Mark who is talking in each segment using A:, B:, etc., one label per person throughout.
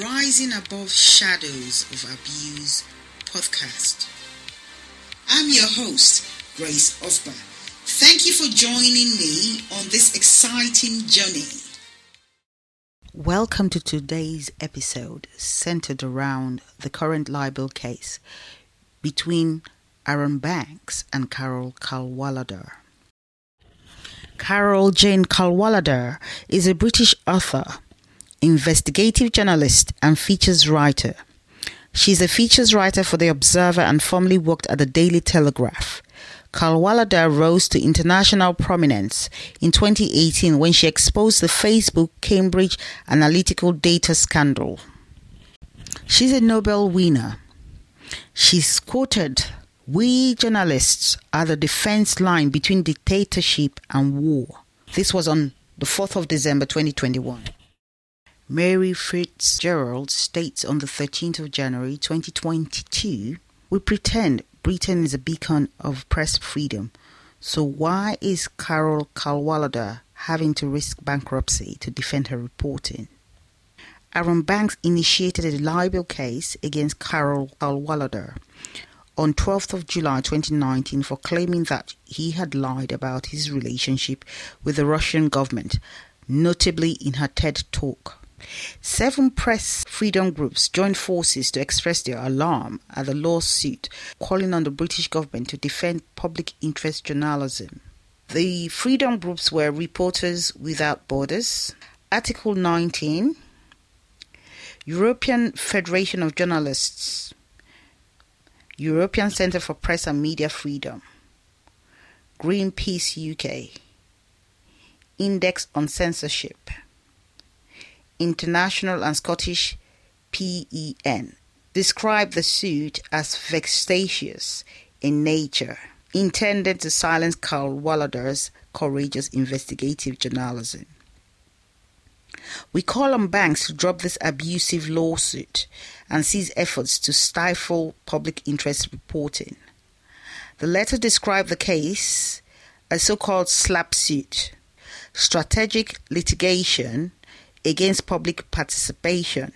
A: Rising Above Shadows of Abuse podcast. I'm your host, Grace Osba. Thank you for joining me on this exciting journey.
B: Welcome to today's episode centered around the current libel case between Arron Banks and Carole Cadwalladr. Carole Jane Cadwalladr is a British author investigative journalist, and features writer. She's a features writer for The Observer and formerly worked at the Daily Telegraph. Cadwalladr rose to international prominence in 2018 when she exposed the Facebook Cambridge Analytica data scandal. She's a Nobel winner. She's quoted We journalists are the defense line between dictatorship and war. This was on the 4th of December 2021. Mary Fitzgerald states on the 13th of January 2022 We pretend Britain is a beacon of press freedom. So why is Carole Cadwalladr having to risk bankruptcy to defend her reporting? Arron Banks initiated a libel case against Carol Cadwalladr on 12th of July 2019 for claiming that he had lied about his relationship with the Russian government, notably in her TED talk. Seven press freedom groups joined forces to express their alarm at the lawsuit, calling on the British government to defend public interest journalism. The freedom groups were Reporters Without Borders, Article 19, European Federation of Journalists, European Centre for Press and Media Freedom, Greenpeace UK, Index on Censorship. International and Scottish PEN described the suit as vexatious in nature, intended to silence Cadwalladr's courageous investigative journalism. We call on banks to drop this abusive lawsuit and cease efforts to stifle public interest reporting. The letter described the case as so called SLAPP suit, strategic litigation against public participation.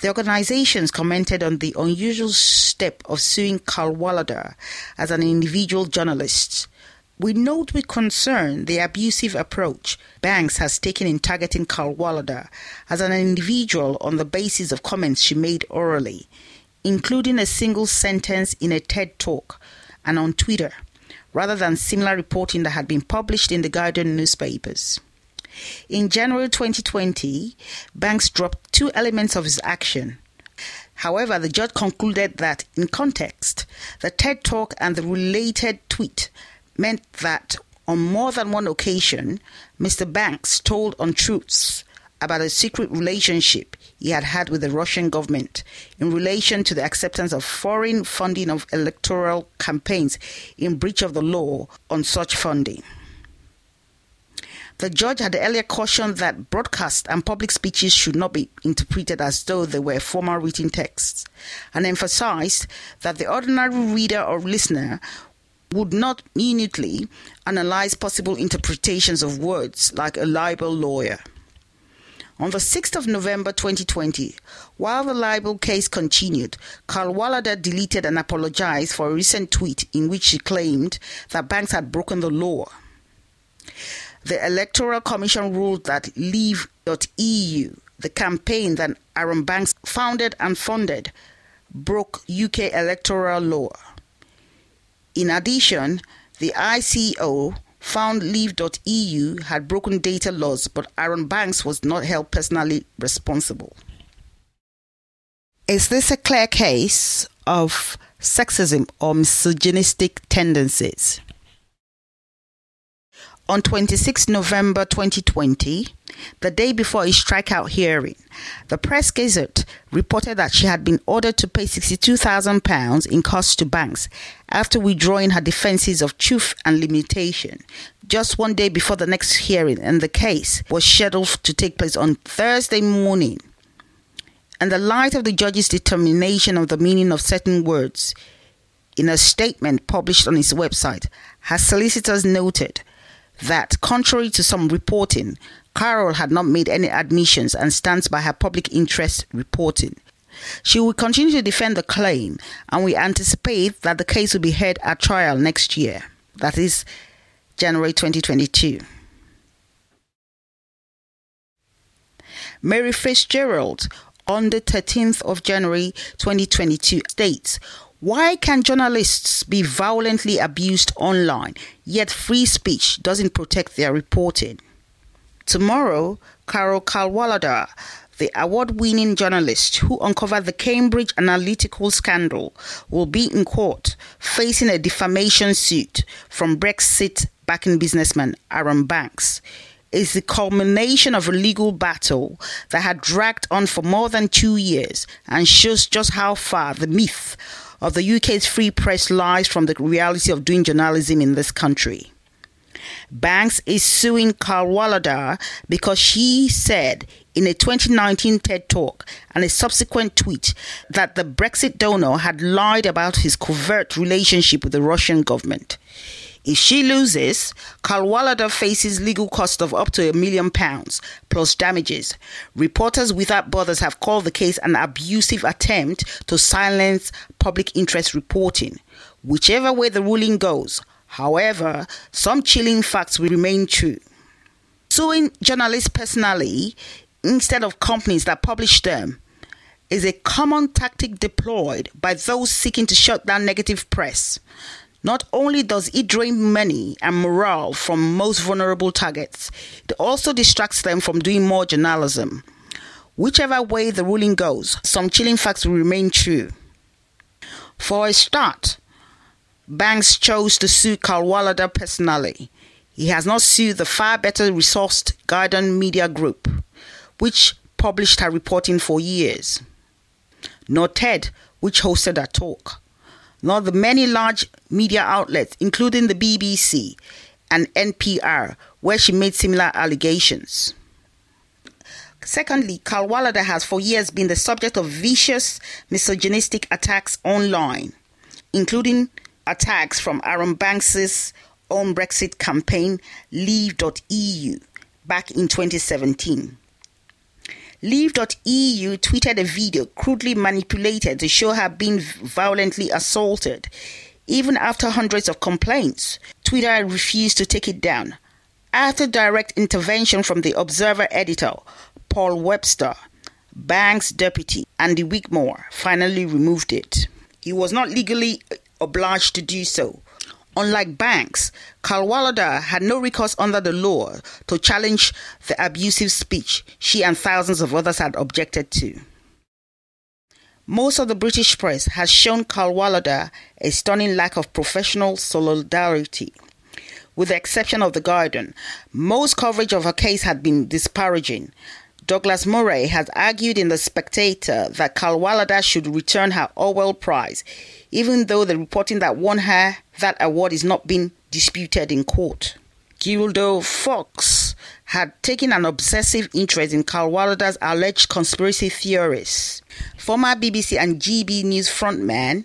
B: The organizations commented on the unusual step of suing Cadwalladr as an individual journalist. We note with concern the abusive approach Banks has taken in targeting Cadwalladr as an individual on the basis of comments she made orally, including a single sentence in a TED talk and on Twitter, rather than similar reporting that had been published in the Guardian newspapers. In January 2020, Banks dropped two elements of his action. However, the judge concluded that, in context, the TED Talk and the related tweet meant that on more than one occasion, Mr. Banks told untruths about a secret relationship he had had with the Russian government in relation to the acceptance of foreign funding of electoral campaigns in breach of the law on such funding. The judge had earlier cautioned that broadcast and public speeches should not be interpreted as though they were formal written texts, and emphasized that the ordinary reader or listener would not minutely analyze possible interpretations of words like a libel lawyer. On the 6th of November 2020, while the libel case continued, Cadwalladr deleted and apologized for a recent tweet in which she claimed that banks had broken the law. The Electoral Commission ruled that Leave.eu, the campaign that Arron Banks founded and funded, broke UK electoral law. In addition, the ICO found Leave.eu had broken data laws, but Arron Banks was not held personally responsible. Is this a clear case of sexism or misogynistic tendencies? On 26 November 2020, the day before a strikeout hearing, the Press Gazette reported that she had been ordered to pay £62,000 in costs to banks after withdrawing her defences of truth and limitation just one day before the next hearing, and the case was scheduled to take place on Thursday morning. In the light of the judge's determination of the meaning of certain words, in a statement published on his website, her solicitors noted that, contrary to some reporting, Carole had not made any admissions and stands by her public interest reporting. She will continue to defend the claim, and we anticipate that the case will be heard at trial next year, that is, January 2022. Mary Fitzgerald, on the 13th of January 2022, states why can journalists be violently abused online, yet free speech doesn't protect their reporting? Tomorrow, Carole Cadwalladr, the award winning journalist who uncovered the Cambridge Analytica scandal, will be in court facing a defamation suit from Brexit backing businessman Arron Banks. Is the culmination of a legal battle that had dragged on for more than two years and shows just how far the myth of the UK's free press lies from the reality of doing journalism in this country. Banks is suing Cadwalladr because she said in a 2019 TED Talk and a subsequent tweet that the Brexit donor had lied about his covert relationship with the Russian government. If she loses, Cadwalladr faces legal costs of up to a million pounds plus damages. Reporters Without Borders have called the case an abusive attempt to silence public interest reporting. Whichever way the ruling goes, however, some chilling facts will remain true. Suing journalists personally instead of companies that publish them is a common tactic deployed by those seeking to shut down negative press. Not only does it drain money and morale from most vulnerable targets, it also distracts them from doing more journalism. Whichever way the ruling goes, some chilling facts will remain true. For a start, Banks chose to sue Cadwalladr personally. He has not sued the far better resourced Guardian Media Group, which published her reporting for years, nor TED, which hosted her talk nor the many large media outlets, including the BBC and NPR, where she made similar allegations. Secondly, Cadwalladr has for years been the subject of vicious misogynistic attacks online, including attacks from Arron Banks's own Brexit campaign, Leave.eu, back in 2017. Leave.eu tweeted a video crudely manipulated to show her being violently assaulted. Even after hundreds of complaints, Twitter refused to take it down. After direct intervention from the Observer editor, Paul Webster, Banks' deputy, Andy Wigmore finally removed it. He was not legally obliged to do so, Unlike Banks, Cadwalladr had no recourse under the law to challenge the abusive speech she and thousands of others had objected to. Most of the British press has shown Cadwalladr a stunning lack of professional solidarity. With the exception of The Guardian, most coverage of her case had been disparaging. Douglas Murray has argued in The Spectator that Cadwalladr should return her Orwell Prize even though the reporting that won her that award is not being disputed in court. Guido Fawkes had taken an obsessive interest in Cadwalladr's alleged conspiracy theories. Former BBC and GB News frontman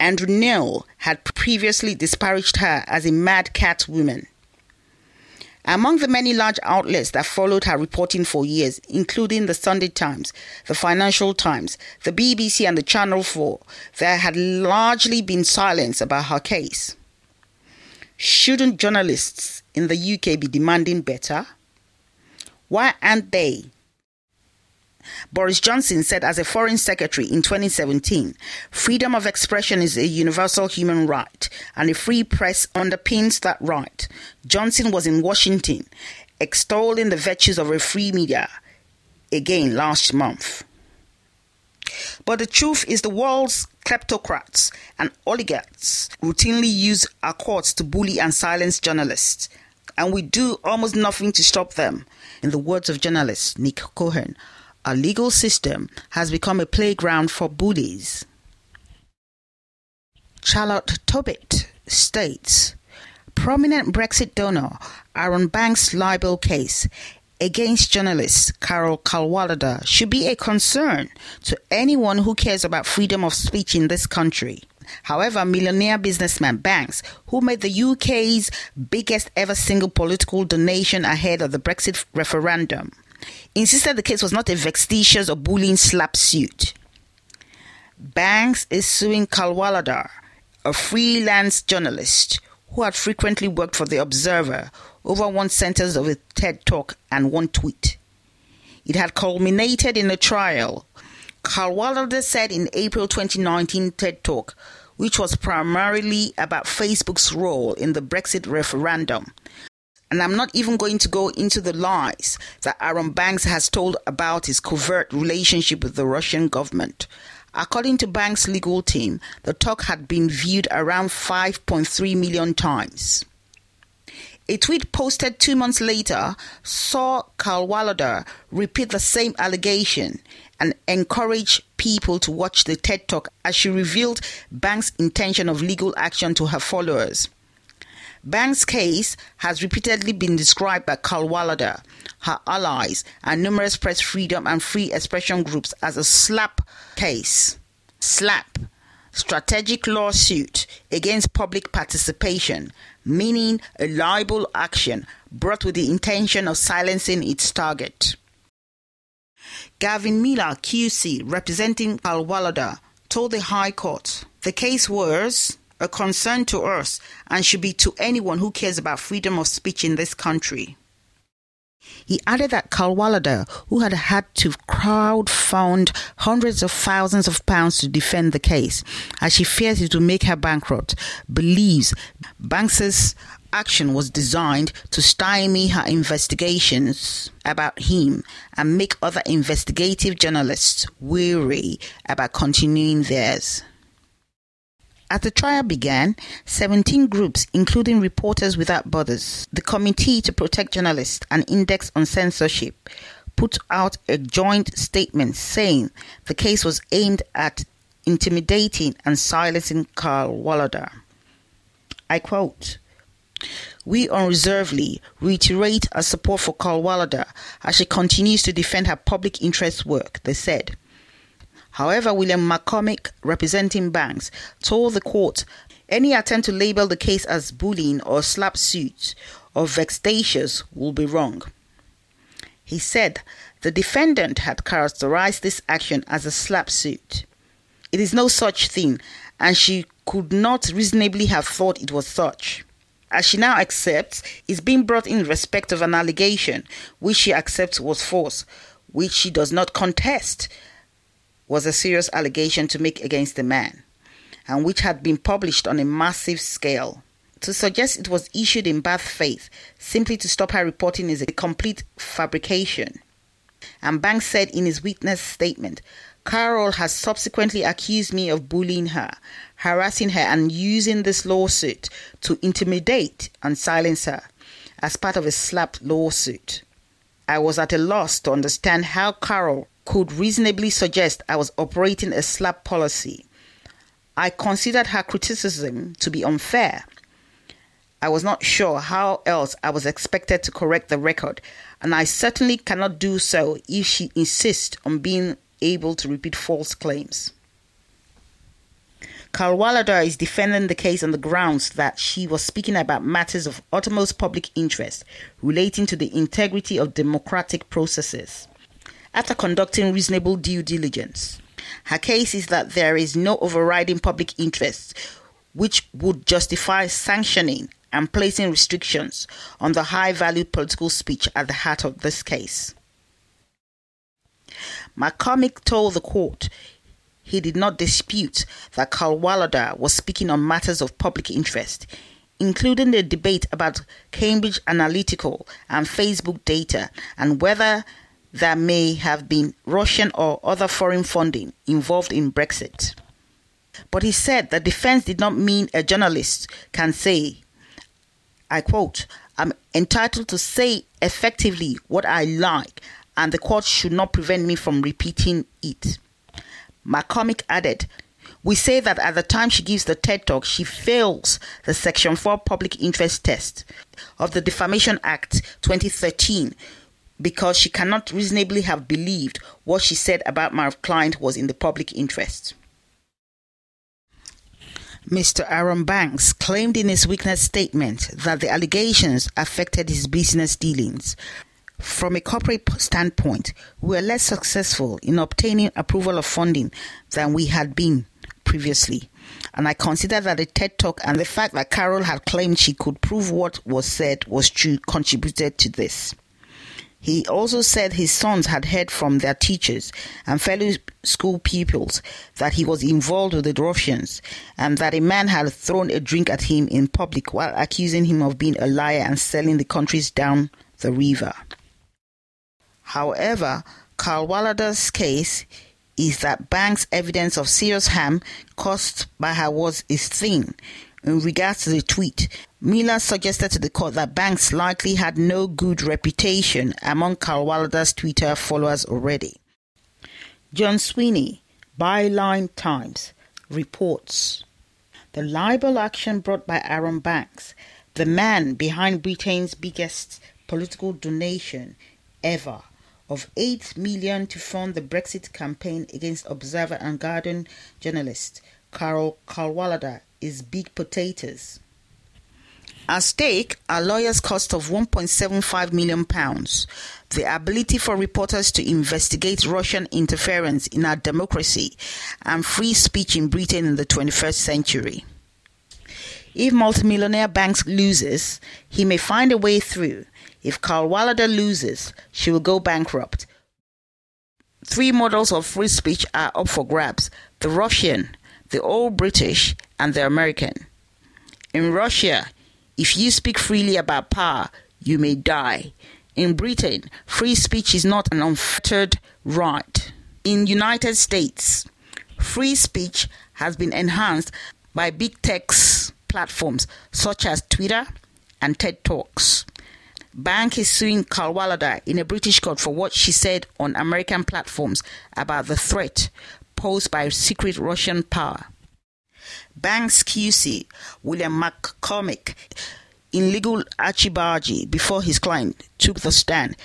B: Andrew Neil had previously disparaged her as a mad cat woman. Among the many large outlets that followed her reporting for years, including the Sunday Times, the Financial Times, the BBC, and the Channel 4, there had largely been silence about her case. Shouldn't journalists in the UK be demanding better? Why aren't they? Boris Johnson said as a foreign secretary in 2017 freedom of expression is a universal human right, and a free press underpins that right. Johnson was in Washington extolling the virtues of a free media again last month. But the truth is, the world's kleptocrats and oligarchs routinely use our courts to bully and silence journalists, and we do almost nothing to stop them. In the words of journalist Nick Cohen, our legal system has become a playground for bullies. Charlotte Tobitt states Prominent Brexit donor Arron Banks' libel case against journalist Carole Cadwalladr should be a concern to anyone who cares about freedom of speech in this country. However, millionaire businessman Banks, who made the UK's biggest ever single political donation ahead of the Brexit referendum, insisted the case was not a vexatious or bullying SLAPP suit. Banks is suing Cadwalladr, a freelance journalist who had frequently worked for The Observer, over one sentence of a TED talk and one tweet. It had culminated in a trial. Cadwalladr said in April 2019 TED talk, which was primarily about Facebook's role in the Brexit referendum. And I'm not even going to go into the lies that Arron Banks has told about his covert relationship with the Russian government. According to Banks' legal team, the talk had been viewed around 5.3 million times. A tweet posted two months later saw Cadwalladr repeat the same allegation and encourage people to watch the TED Talk as she revealed Banks' intention of legal action to her followers. Banks' case has repeatedly been described by Cadwalladr, her allies, and numerous press freedom and free expression groups as a SLAPP case. SLAPP strategic lawsuit against public participation, meaning a libel action brought with the intention of silencing its target. Gavin Millar, QC, representing Cadwalladr, told the High Court the case was a concern to us and should be to anyone who cares about freedom of speech in this country. He added that Cadwalladr, who had had to crowd-fund hundreds of thousands of pounds to defend the case, as she fears it will make her bankrupt, believes Banks's action was designed to stymie her investigations about him and make other investigative journalists weary about continuing theirs. As the trial began, 17 groups, including Reporters Without Borders, the Committee to Protect Journalists, and Index on Censorship, put out a joint statement saying the case was aimed at intimidating and silencing Cadwalladr. I quote, we unreservedly reiterate our support for Cadwalladr as she continues to defend her public interest work, they said. However, William McCormick, representing Banks, told the court any attempt to label the case as bullying or SLAPP suit or vexatious will be wrong. He said the defendant had characterized this action as a SLAPP suit. It is no such thing, and she could not reasonably have thought it was such. As she now accepts, is being brought in respect of an allegation which she accepts was false, which she does not contest, was a serious allegation to make against the man, and which had been published on a massive scale. To suggest it was issued in bad faith simply to stop her reporting is a complete fabrication. And Banks said in his witness statement, Carole has subsequently accused me of bullying her, harassing her, and using this lawsuit to intimidate and silence her as part of a SLAPP lawsuit. I was at a loss to understand how Carole could reasonably suggest I was operating a SLAPP policy. I considered her criticism to be unfair. I was not sure how else I was expected to correct the record, and I certainly cannot do so if she insists on being able to repeat false claims. Cadwalladr is defending the case on the grounds that she was speaking about matters of utmost public interest relating to the integrity of democratic processes after conducting reasonable due diligence. Her case is that there is no overriding public interest which would justify sanctioning and placing restrictions on the high value political speech at the heart of this case. McCormick told the court he did not dispute that Cadwalladr was speaking on matters of public interest, including the debate about Cambridge Analytica and Facebook data and whether there may have been Russian or other foreign funding involved in Brexit. But he said the defense did not mean a journalist can say, I quote, I'm entitled to say effectively what I like, and the court should not prevent me from repeating it. McCormick added, We say that at the time she gives the TED talk, she fails the Section 4 public interest test of the Defamation Act 2013, because she cannot reasonably have believed what she said about my client was in the public interest. Mr. Arron Banks claimed in his witness statement that the allegations affected his business dealings. From a corporate standpoint, we were less successful in obtaining approval of funding than we had been previously. And I consider that the TED Talk and the fact that Carole had claimed she could prove what was said was true contributed to this. He also said his sons had heard from their teachers and fellow school pupils that he was involved with the Russians and that a man had thrown a drink at him in public while accusing him of being a liar and selling the countries down the river. However, Cadwalladr's case is that Banks' evidence of serious harm caused by her words is thin. In regards to the tweet, Millar suggested to the court that Banks likely had no good reputation among Cadwalladr's Twitter followers already. John Sweeney, Byline Times, reports the libel action brought by Arron Banks, the man behind Britain's biggest political donation ever, of 8 million to fund the Brexit campaign against Observer and Guardian journalist Carole Cadwalladr is big potatoes. At stake are lawyers' cost of 1.75 million pounds, the ability for reporters to investigate Russian interference in our democracy, and free speech in Britain in the 21st century. If multimillionaire Banks loses, he may find a way through if Cadwalladr loses, she will go bankrupt. Three models of free speech are up for grabs the Russian, the Old British, and the American. In Russia, if you speak freely about power, you may die. In Britain, free speech is not an unfettered right. In United States, free speech has been enhanced by big tech's platforms such as Twitter and TED Talks. Bank is suing Cadwalladr in a British court for what she said on American platforms about the threat posed by secret Russian power. Banks QC, William McCormick, in legal archibargy before his client took the stand,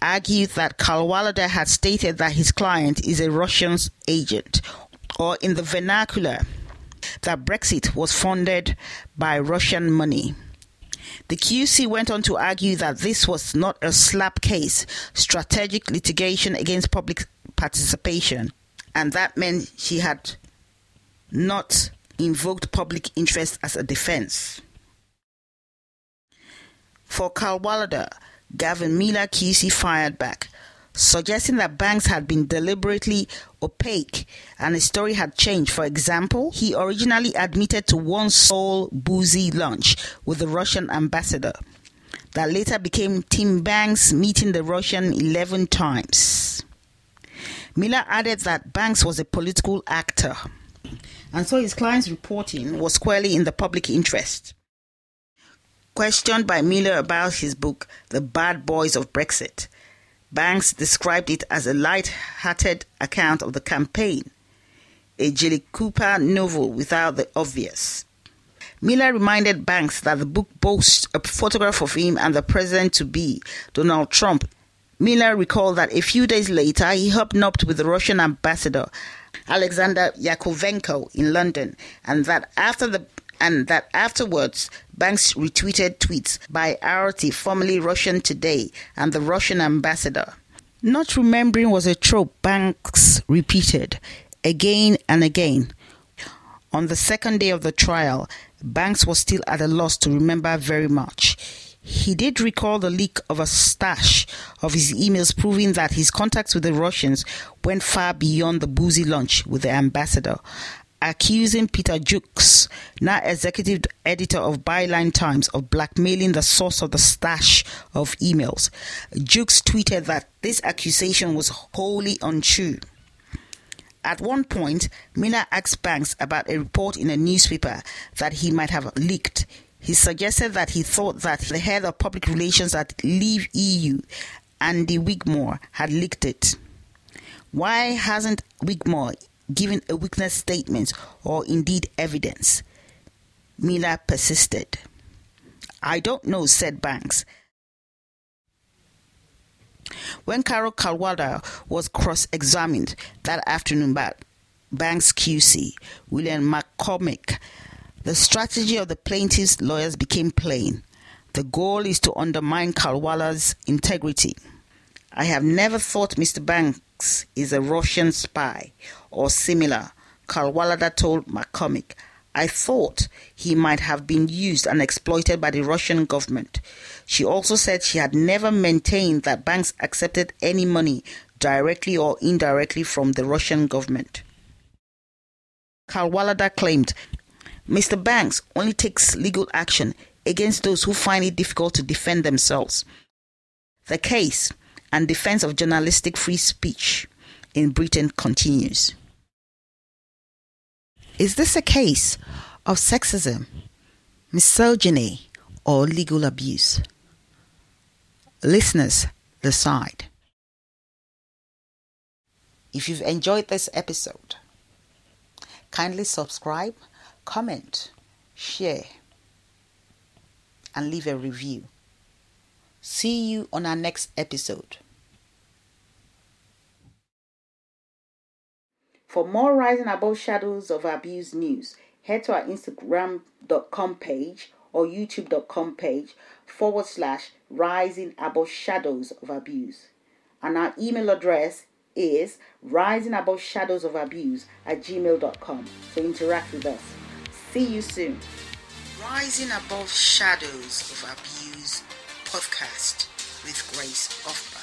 B: argued that Cadwalladr had stated that his client is a Russian agent, or in the vernacular, that Brexit was funded by Russian money. The QC went on to argue that this was not a SLAPP case, strategic litigation against public participation, and that meant she had not invoked public interest as a defense. For Cadwalladr, Gavin Millar QC fired back suggesting that Banks had been deliberately opaque and his story had changed. For example, he originally admitted to one sole boozy lunch with the Russian ambassador that later became Tim Banks meeting the Russian 11 times. Millar added that Banks was a political actor, and so his client's reporting was squarely in the public interest. Questioned by Millar about his book, The Bad Boys of Brexit, Banks described it as a light-hearted account of the campaign, a Jilly Cooper novel without the obvious. Millar reminded Banks that the book boasts a photograph of him and the president to be, Donald Trump. Millar recalled that a few days later he hobnobbed with the Russian ambassador, Alexander Yakovenko, in London, and that after the and that afterwards Banks retweeted tweets by RT, formerly Russian Today, and the Russian ambassador. Not remembering was a trope Banks repeated again and again. On the second day of the trial, Banks was still at a loss to remember very much. He did recall the leak of a stash of his emails proving that his contacts with the Russians went far beyond the boozy lunch with the ambassador accusing Peter Jukes, now executive editor of Byline Times, of blackmailing the source of the stash of emails. Jukes tweeted that this accusation was wholly untrue. At one point, Millar asked Banks about a report in a newspaper that he might have leaked. He suggested that he thought that the head of public relations at Leave EU, Andy Wigmore, had leaked it. Why hasn't Wigmore given a witness statement or indeed evidence. Millar persisted. I don't know, said Banks. When Carole Cadwalladr was cross examined that afternoon by Banks QC, William McCormick The strategy of the plaintiff's lawyers became plain. The goal is to undermine Cadwalladr's integrity. I have never thought Mr. Banks is a Russian spy or similar, Cadwalladr told McCormick. I thought he might have been used and exploited by the Russian government. She also said she had never maintained that Banks accepted any money directly or indirectly from the Russian government. Cadwalladr claimed Mr. Banks only takes legal action against those who find it difficult to defend themselves. The case and defense of journalistic free speech in Britain continues. Is this a case of sexism, misogyny, or legal abuse? Listeners, decide. If you've enjoyed this episode, kindly subscribe, comment, share, and leave a review. See you on our next episode. For more Rising Above Shadows of Abuse news, head to our Instagram.com page or YouTube.com page forward slash Rising Above Shadows of Abuse. And our email address is rising above shadows of abuse at gmail.com. So interact with us. See you soon. Rising Above Shadows of Abuse podcast with Grace Offba.